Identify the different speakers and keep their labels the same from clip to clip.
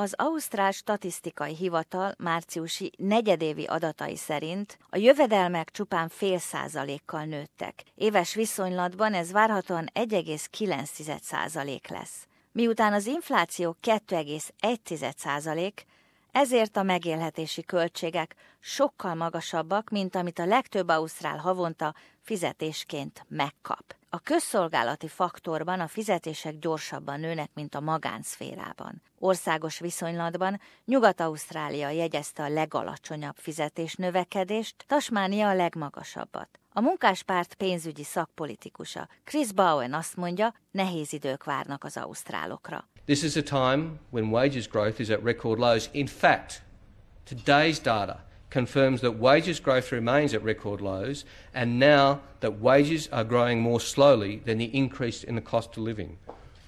Speaker 1: Az Ausztrál Statisztikai Hivatal márciusi negyedévi adatai szerint a jövedelmek csupán fél százalékkal nőttek. Éves viszonylatban ez várhatóan 1,9 százalék lesz. Miután az infláció 2,1 százalék, ezért a megélhetési költségek sokkal magasabbak, mint amit a legtöbb ausztrál havonta fizetésként megkap. A közszolgálati faktorban a fizetések gyorsabban nőnek, mint a magánszférában. Országos viszonylatban Nyugat-Ausztrália jegyezte a legalacsonyabb fizetés növekedést, Tasmánia a legmagasabbat. A munkáspárt pénzügyi szakpolitikusa Chris Bowen azt mondja, nehéz idők várnak az ausztrálokra.
Speaker 2: This is a time when wages growth is at record lows. In fact, today's data confirms that wages growth remains at record lows and now that wages are growing more slowly than the increase in the cost of living.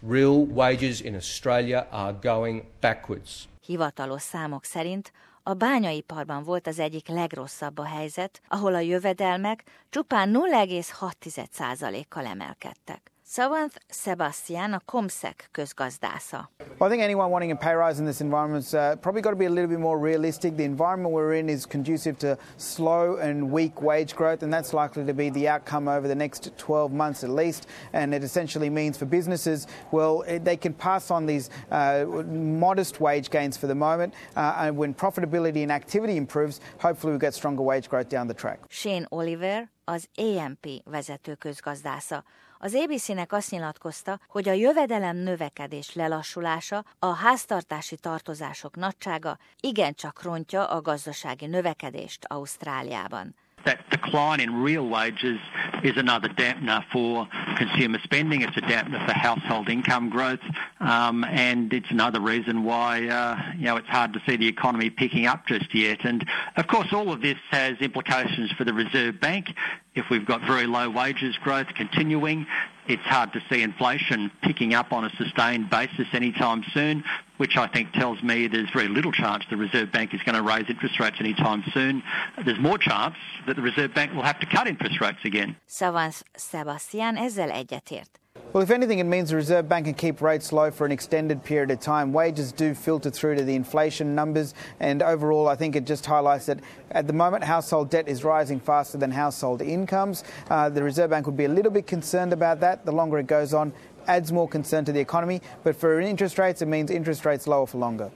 Speaker 2: Real wages in Australia are going backwards.
Speaker 1: Hivatalos számok szerint a bányaiparban volt az egyik legrosszabb a helyzet, ahol a jövedelmek csupán 0,6%-kal emelkedtek. Savanth Sebastian, a Comsec közgazdásza.
Speaker 3: Well, I think anyone wanting a pay rise in this environment is uh, probably got to be a little bit more realistic. The environment we're in is conducive to slow and weak wage growth, and that's likely to be the outcome over the next 12 months at least. And it essentially means for businesses, well, it, they can pass on these uh, modest wage gains for the moment, uh, and when profitability and activity improves, hopefully we get stronger wage growth down the track.
Speaker 1: Shane Oliver, az AMP vezető közgazdásza. Az ABC-nek azt nyilatkozta, hogy a jövedelem növekedés lelassulása, a háztartási tartozások nagysága igencsak rontja a gazdasági növekedést Ausztráliában.
Speaker 4: That decline in real wages is another dampener for consumer spending. It's a dampener for household income growth, um, and it's another reason why uh, you know it's hard to see the economy picking up just yet. And of course, all of this has implications for the Reserve Bank. If we've got very low wages growth continuing, it's hard to see inflation picking up on a sustained basis anytime soon, which I think tells me there's very little chance the Reserve Bank is going to raise interest rates anytime soon. There's more chance that the Reserve Bank will have to cut interest rates again.
Speaker 1: Savans Sebastian ezzel egyetért.
Speaker 3: Well, if anything, it means the Reserve Bank can keep rates low for an extended period of time. Wages do filter through to the inflation numbers, and overall, I think it just highlights that at the moment, household debt is rising faster than household incomes. Uh, the Reserve Bank would be a little bit concerned about that. The longer it goes on, adds more concern to the economy. But for interest rates, it means interest rates lower for longer.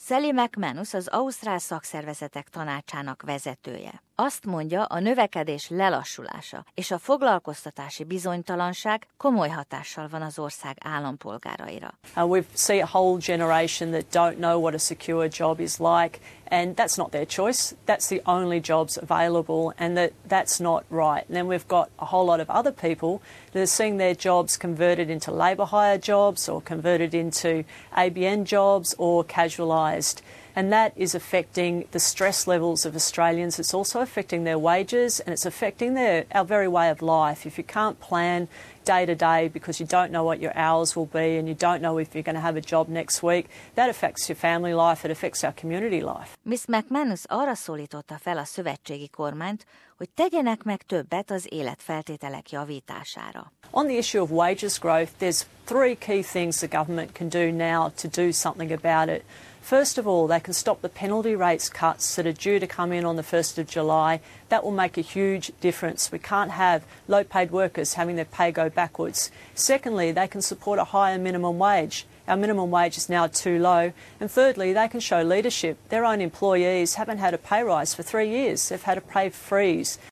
Speaker 1: Sally McManus az Ausztrál Szakszervezetek Tanácsának vezetője. Azt mondja, a növekedés lelassulása és a foglalkoztatási bizonytalanság komoly hatással van az ország állampolgáraira.
Speaker 5: Uh, we see a whole generation that don't know what a secure job is like and that's not their choice. That's the only jobs available and that that's not right. And then we've got a whole lot of other people that are seeing their jobs converted into labour hire jobs or converted into ABN jobs or realised and that is affecting the stress levels of Australians. It's also affecting their wages and it's affecting their, our very way of life. If you can't plan day to day because you don't know what your hours will be and you don't know if you're going to have a job next week, that affects your family life, it affects our community life.
Speaker 1: Miss McManus arra szólította fel a szövetségi kormányt, hogy tegyenek meg többet az életfeltételek javítására.
Speaker 5: On the issue of wages growth, there's three key things the government can do now to do something about it. First of all, they can stop the penalty rates cuts that are due to come in on the 1st of July. That will make a huge difference. We can't have low paid workers having their pay go backwards. Secondly, they can support a higher minimum wage. Our minimum wage is now too low. And thirdly, they can show leadership. Their own employees haven't had a pay rise for three years. They've had a pay freeze.